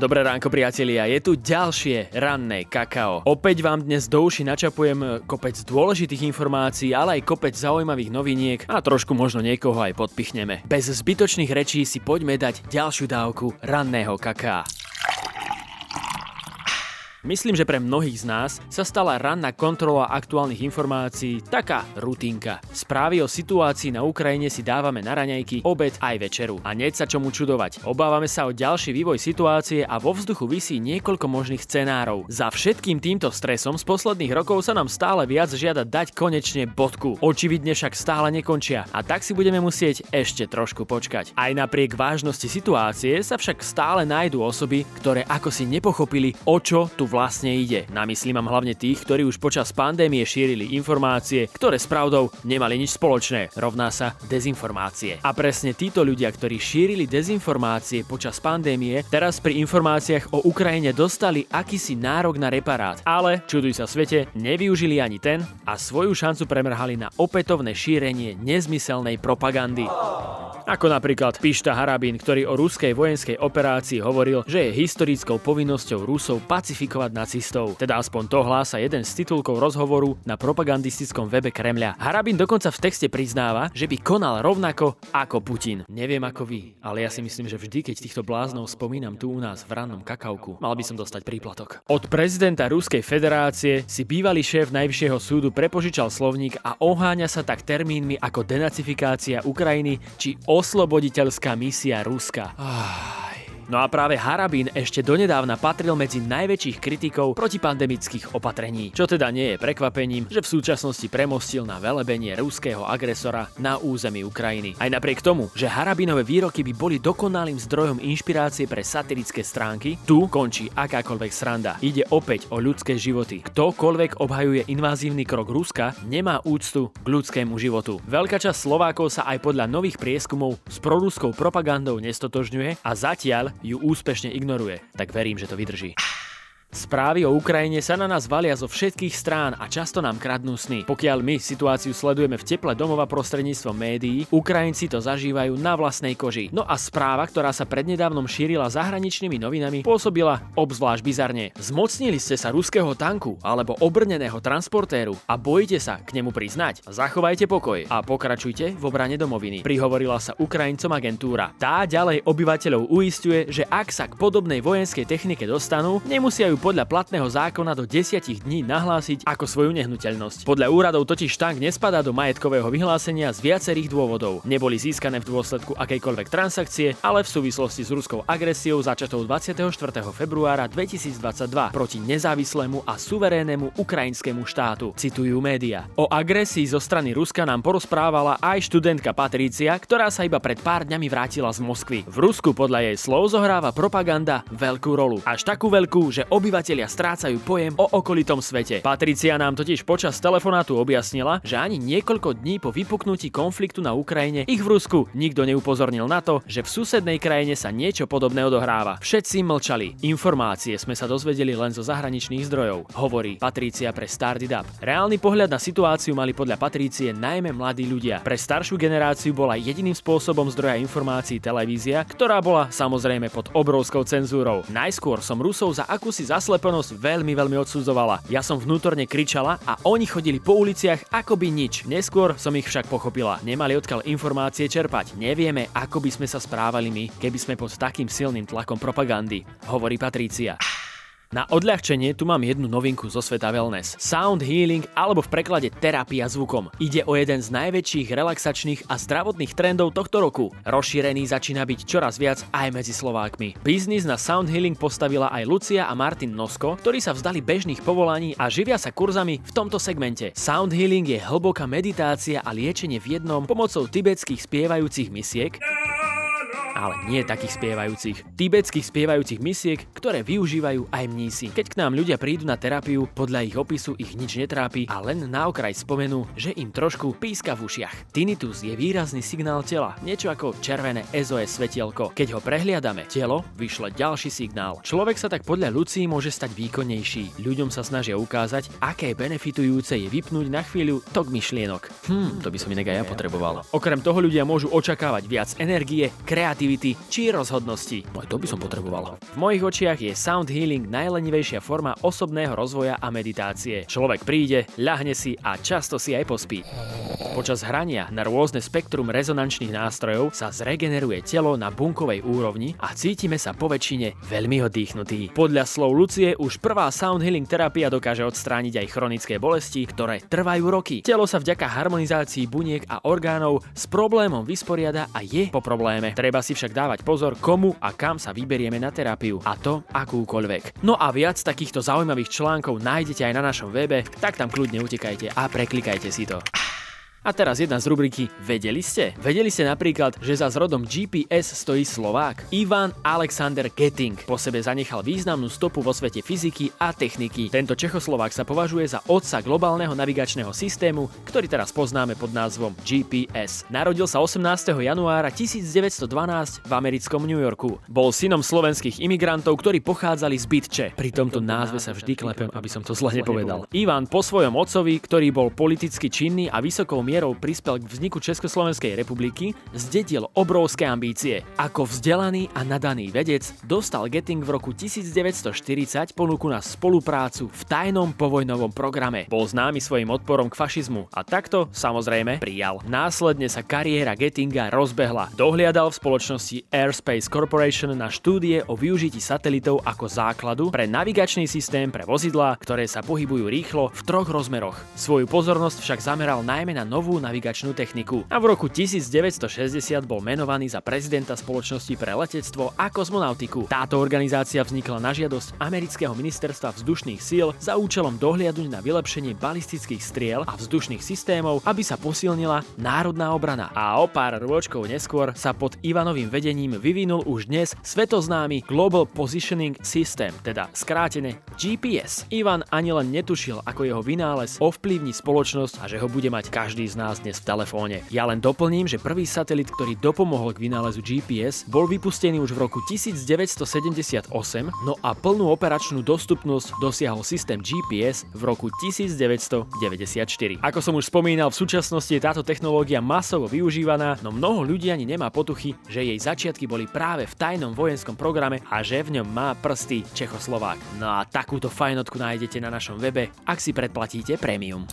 Dobré ránko priatelia, je tu ďalšie ranné kakao. Opäť vám dnes do uši načapujem kopec dôležitých informácií, ale aj kopec zaujímavých noviniek a trošku možno niekoho aj podpichneme. Bez zbytočných rečí si poďme dať ďalšiu dávku ranného kaká. Myslím, že pre mnohých z nás sa stala ranná kontrola aktuálnych informácií taká rutinka. Správy o situácii na Ukrajine si dávame na raňajky, obed aj večeru. A neď sa čomu čudovať. Obávame sa o ďalší vývoj situácie a vo vzduchu visí niekoľko možných scenárov. Za všetkým týmto stresom z posledných rokov sa nám stále viac žiada dať konečne bodku. Očividne však stále nekončia a tak si budeme musieť ešte trošku počkať. Aj napriek vážnosti situácie sa však stále nájdú osoby, ktoré ako si nepochopili, o čo tu vlastne ide. Na mysli mám hlavne tých, ktorí už počas pandémie šírili informácie, ktoré s pravdou nemali nič spoločné. Rovná sa dezinformácie. A presne títo ľudia, ktorí šírili dezinformácie počas pandémie, teraz pri informáciách o Ukrajine dostali akýsi nárok na reparát. Ale, čuduj sa svete, nevyužili ani ten a svoju šancu premrhali na opätovné šírenie nezmyselnej propagandy. Ako napríklad Pišta Harabín, ktorý o ruskej vojenskej operácii hovoril, že je historickou povinnosťou Rusov pacifikovať nacistov. Teda aspoň to hlása jeden z titulkov rozhovoru na propagandistickom webe Kremľa. Harabín dokonca v texte priznáva, že by konal rovnako ako Putin. Neviem ako vy, ale ja si myslím, že vždy, keď týchto bláznov spomínam tu u nás v rannom kakauku, mal by som dostať príplatok. Od prezidenta Ruskej federácie si bývalý šéf Najvyššieho súdu prepožičal slovník a oháňa sa tak termínmi ako denacifikácia Ukrajiny či osloboditeľská misia Ruska. Ah. No a práve Harabín ešte donedávna patril medzi najväčších kritikov protipandemických opatrení, čo teda nie je prekvapením, že v súčasnosti premostil na velebenie ruského agresora na území Ukrajiny. Aj napriek tomu, že Harabinové výroky by boli dokonalým zdrojom inšpirácie pre satirické stránky, tu končí akákoľvek sranda. Ide opäť o ľudské životy. Ktokoľvek obhajuje invazívny krok Ruska, nemá úctu k ľudskému životu. Veľká časť Slovákov sa aj podľa nových prieskumov s proruskou propagandou nestotožňuje a zatiaľ ju úspešne ignoruje, tak verím, že to vydrží. Správy o Ukrajine sa na nás valia zo všetkých strán a často nám kradnú sny. Pokiaľ my situáciu sledujeme v teple domova prostredníctvom médií, Ukrajinci to zažívajú na vlastnej koži. No a správa, ktorá sa prednedávnom šírila zahraničnými novinami, pôsobila obzvlášť bizarne. Zmocnili ste sa ruského tanku alebo obrneného transportéru a bojíte sa k nemu priznať. Zachovajte pokoj a pokračujte v obrane domoviny. Prihovorila sa Ukrajincom agentúra. Tá ďalej obyvateľov uistuje, že ak sa k podobnej vojenskej technike dostanú, nemusia ju podľa platného zákona do 10 dní nahlásiť ako svoju nehnuteľnosť. Podľa úradov totiž tank nespadá do majetkového vyhlásenia z viacerých dôvodov. Neboli získané v dôsledku akejkoľvek transakcie, ale v súvislosti s ruskou agresiou začatou 24. februára 2022 proti nezávislému a suverénnemu ukrajinskému štátu, citujú média. O agresii zo strany Ruska nám porozprávala aj študentka Patrícia, ktorá sa iba pred pár dňami vrátila z Moskvy. V Rusku podľa jej slov zohráva propaganda veľkú rolu. Až takú veľkú, že obi obyvatelia strácajú pojem o okolitom svete. Patricia nám totiž počas telefonátu objasnila, že ani niekoľko dní po vypuknutí konfliktu na Ukrajine ich v Rusku nikto neupozornil na to, že v susednej krajine sa niečo podobné odohráva. Všetci mlčali. Informácie sme sa dozvedeli len zo zahraničných zdrojov, hovorí Patricia pre Started Up. Reálny pohľad na situáciu mali podľa Patrície najmä mladí ľudia. Pre staršiu generáciu bola jediným spôsobom zdroja informácií televízia, ktorá bola samozrejme pod obrovskou cenzúrou. Najskôr som Rusov za akúsi zaslepenosť veľmi, veľmi odsudzovala. Ja som vnútorne kričala a oni chodili po uliciach ako by nič. Neskôr som ich však pochopila. Nemali odkiaľ informácie čerpať. Nevieme, ako by sme sa správali my, keby sme pod takým silným tlakom propagandy, hovorí Patrícia. Na odľahčenie tu mám jednu novinku zo sveta wellness. Sound healing alebo v preklade terapia zvukom. Ide o jeden z najväčších relaxačných a zdravotných trendov tohto roku. Rozšírený začína byť čoraz viac aj medzi Slovákmi. Biznis na sound healing postavila aj Lucia a Martin Nosko, ktorí sa vzdali bežných povolaní a živia sa kurzami v tomto segmente. Sound healing je hlboká meditácia a liečenie v jednom pomocou tibetských spievajúcich misiek ale nie takých spievajúcich. Tibetských spievajúcich misiek, ktoré využívajú aj mnísi. Keď k nám ľudia prídu na terapiu, podľa ich opisu ich nič netrápi a len na okraj spomenú, že im trošku píska v ušiach. Tinnitus je výrazný signál tela, niečo ako červené SOS svetielko. Keď ho prehliadame, telo vyšle ďalší signál. Človek sa tak podľa ľudí môže stať výkonnejší. Ľuďom sa snažia ukázať, aké benefitujúce je vypnúť na chvíľu tok myšlienok. Hm, to by som inak aj ja potreboval. Okrem toho ľudia môžu očakávať viac energie, kreativity kreativity či rozhodnosti. No to by som potreboval. V mojich očiach je sound healing najlenivejšia forma osobného rozvoja a meditácie. Človek príde, ľahne si a často si aj pospí. Počas hrania na rôzne spektrum rezonančných nástrojov sa zregeneruje telo na bunkovej úrovni a cítime sa po väčšine veľmi oddychnutí. Podľa slov Lucie už prvá sound healing terapia dokáže odstrániť aj chronické bolesti, ktoré trvajú roky. Telo sa vďaka harmonizácii buniek a orgánov s problémom vysporiada a je po probléme. Treba si však dávať pozor, komu a kam sa vyberieme na terapiu. A to akúkoľvek. No a viac takýchto zaujímavých článkov nájdete aj na našom webe, tak tam kľudne utekajte a preklikajte si to. A teraz jedna z rubriky Vedeli ste? Vedeli ste napríklad, že za zrodom GPS stojí Slovák? Ivan Alexander Getting po sebe zanechal významnú stopu vo svete fyziky a techniky. Tento Čechoslovák sa považuje za otca globálneho navigačného systému, ktorý teraz poznáme pod názvom GPS. Narodil sa 18. januára 1912 v americkom New Yorku. Bol synom slovenských imigrantov, ktorí pochádzali z Bytče. Pri tomto názve sa vždy klepem, aby som to zle nepovedal. Ivan po svojom otcovi, ktorý bol politicky činný a vysokou mierou prispel k vzniku Československej republiky, zdedil obrovské ambície. Ako vzdelaný a nadaný vedec dostal Getting v roku 1940 ponuku na spoluprácu v tajnom povojnovom programe. Bol známy svojim odporom k fašizmu a takto samozrejme prijal. Následne sa kariéra Gettinga rozbehla. Dohliadal v spoločnosti Airspace Corporation na štúdie o využití satelitov ako základu pre navigačný systém pre vozidlá, ktoré sa pohybujú rýchlo v troch rozmeroch. Svoju pozornosť však zameral najmä na novú navigačnú techniku. A v roku 1960 bol menovaný za prezidenta spoločnosti pre letectvo a kozmonautiku. Táto organizácia vznikla na žiadosť amerického ministerstva vzdušných síl za účelom dohliadnuť na vylepšenie balistických striel a vzdušných systémov, aby sa posilnila národná obrana. A o pár rôčkov neskôr sa pod Ivanovým vedením vyvinul už dnes svetoznámy Global Positioning System, teda skrátené GPS. Ivan ani len netušil, ako jeho vynález ovplyvní spoločnosť a že ho bude mať každý nás dnes v telefóne. Ja len doplním, že prvý satelit, ktorý dopomohol k vynálezu GPS, bol vypustený už v roku 1978, no a plnú operačnú dostupnosť dosiahol systém GPS v roku 1994. Ako som už spomínal, v súčasnosti je táto technológia masovo využívaná, no mnoho ľudí ani nemá potuchy, že jej začiatky boli práve v tajnom vojenskom programe a že v ňom má prsty Čechoslovák. No a takúto fajnotku nájdete na našom webe, ak si predplatíte prémium.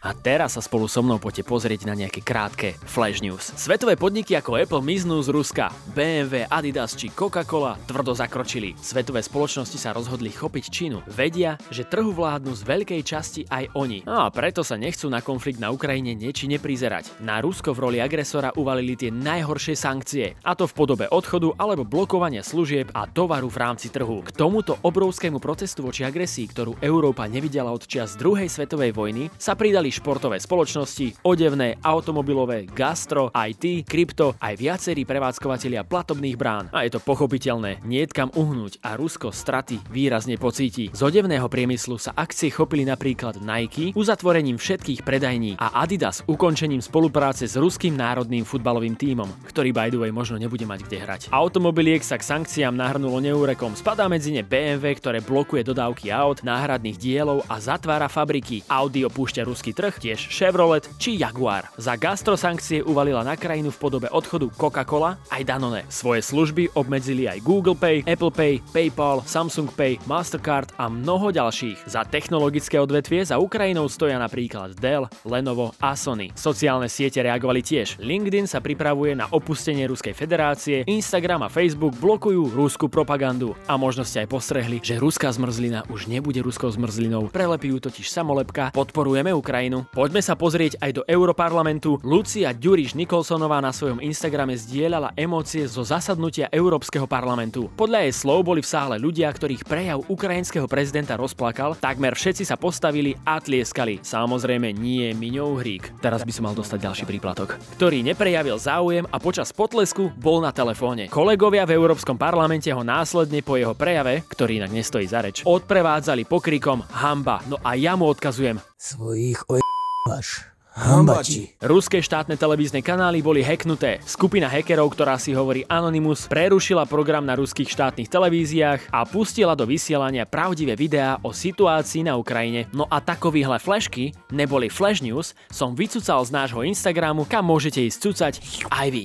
A teraz sa spolu so mnou poďte pozrieť na nejaké krátke flash news. Svetové podniky ako Apple miznú z Ruska. BMW, Adidas či Coca-Cola tvrdo zakročili. Svetové spoločnosti sa rozhodli chopiť Čínu. Vedia, že trhu vládnu z veľkej časti aj oni. No a preto sa nechcú na konflikt na Ukrajine nečine prizerať. Na Rusko v roli agresora uvalili tie najhoršie sankcie, a to v podobe odchodu alebo blokovania služieb a tovaru v rámci trhu. K tomuto obrovskému protestu voči agresii, ktorú Európa nevidela od čias druhej svetovej vojny, sa pridali športové spoločnosti, odevné, automobilové, gastro, IT, krypto, aj viacerí prevádzkovateľia platobných brán. A je to pochopiteľné, nie uhnúť a Rusko straty výrazne pocíti. Z odevného priemyslu sa akcie chopili napríklad Nike uzatvorením všetkých predajní a Adidas ukončením spolupráce s ruským národným futbalovým tímom, ktorý by the way možno nebude mať kde hrať. Automobiliek sa k sankciám nahrnulo neúrekom. Spadá medzi ne BMW, ktoré blokuje dodávky aut, náhradných dielov a zatvára fabriky. Audi opúšťa ruský trh, tiež Chevrolet či Jaguar. Za gastrosankcie uvalila na krajinu v podobe odchodu Coca-Cola aj Danone. Svoje služby obmedzili aj Google Pay, Apple Pay, PayPal, Samsung Pay, Mastercard a mnoho ďalších. Za technologické odvetvie za Ukrajinou stoja napríklad Dell, Lenovo a Sony. Sociálne siete reagovali tiež. LinkedIn sa pripravuje na opustenie Ruskej federácie, Instagram a Facebook blokujú rúskú propagandu. A možno ste aj postrehli, že ruská zmrzlina už nebude ruskou zmrzlinou, prelepí ju totiž samolepka, podporujeme Ukrajinu Ukrajinu. Poďme sa pozrieť aj do Europarlamentu. Lucia Ďuriš Nikolsonová na svojom Instagrame zdieľala emócie zo zasadnutia Európskeho parlamentu. Podľa jej slov boli v sále ľudia, ktorých prejav ukrajinského prezidenta rozplakal, takmer všetci sa postavili a tlieskali. Samozrejme nie Miňov Hrík, teraz by som mal dostať ďalší príplatok, ktorý neprejavil záujem a počas potlesku bol na telefóne. Kolegovia v Európskom parlamente ho následne po jeho prejave, ktorý inak nestojí za reč, odprevádzali pokrikom hamba. No a ja mu odkazujem. Svojich oj... Hambači. Ruské štátne televízne kanály boli hacknuté. Skupina hackerov, ktorá si hovorí Anonymous, prerušila program na ruských štátnych televíziách a pustila do vysielania pravdivé videá o situácii na Ukrajine. No a takovýhle flashky neboli flash news, som vycucal z nášho Instagramu, kam môžete ísť cucať aj vy.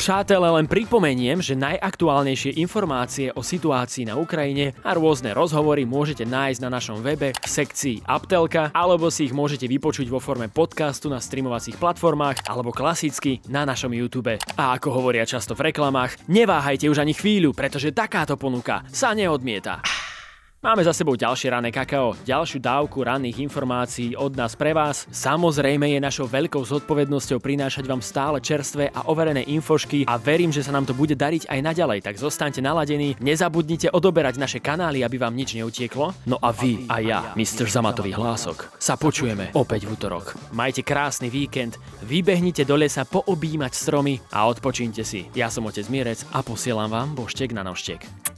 Přátelé, len pripomeniem, že najaktuálnejšie informácie o situácii na Ukrajine a rôzne rozhovory môžete nájsť na našom webe v sekcii Aptelka, alebo si ich môžete vypočuť vo forme podcastu na streamovacích platformách, alebo klasicky na našom YouTube. A ako hovoria často v reklamách, neváhajte už ani chvíľu, pretože takáto ponuka sa neodmieta. Máme za sebou ďalšie rané kakao, ďalšiu dávku ranných informácií od nás pre vás. Samozrejme je našou veľkou zodpovednosťou prinášať vám stále čerstvé a overené infošky a verím, že sa nám to bude dariť aj naďalej, tak zostaňte naladení, nezabudnite odoberať naše kanály, aby vám nič neutieklo. No a vy a ja, Mr. Zamatový hlások, sa počujeme opäť v útorok. Majte krásny víkend, vybehnite do lesa poobímať stromy a odpočíňte si. Ja som otec Mirec a posielam vám boštek na noštek.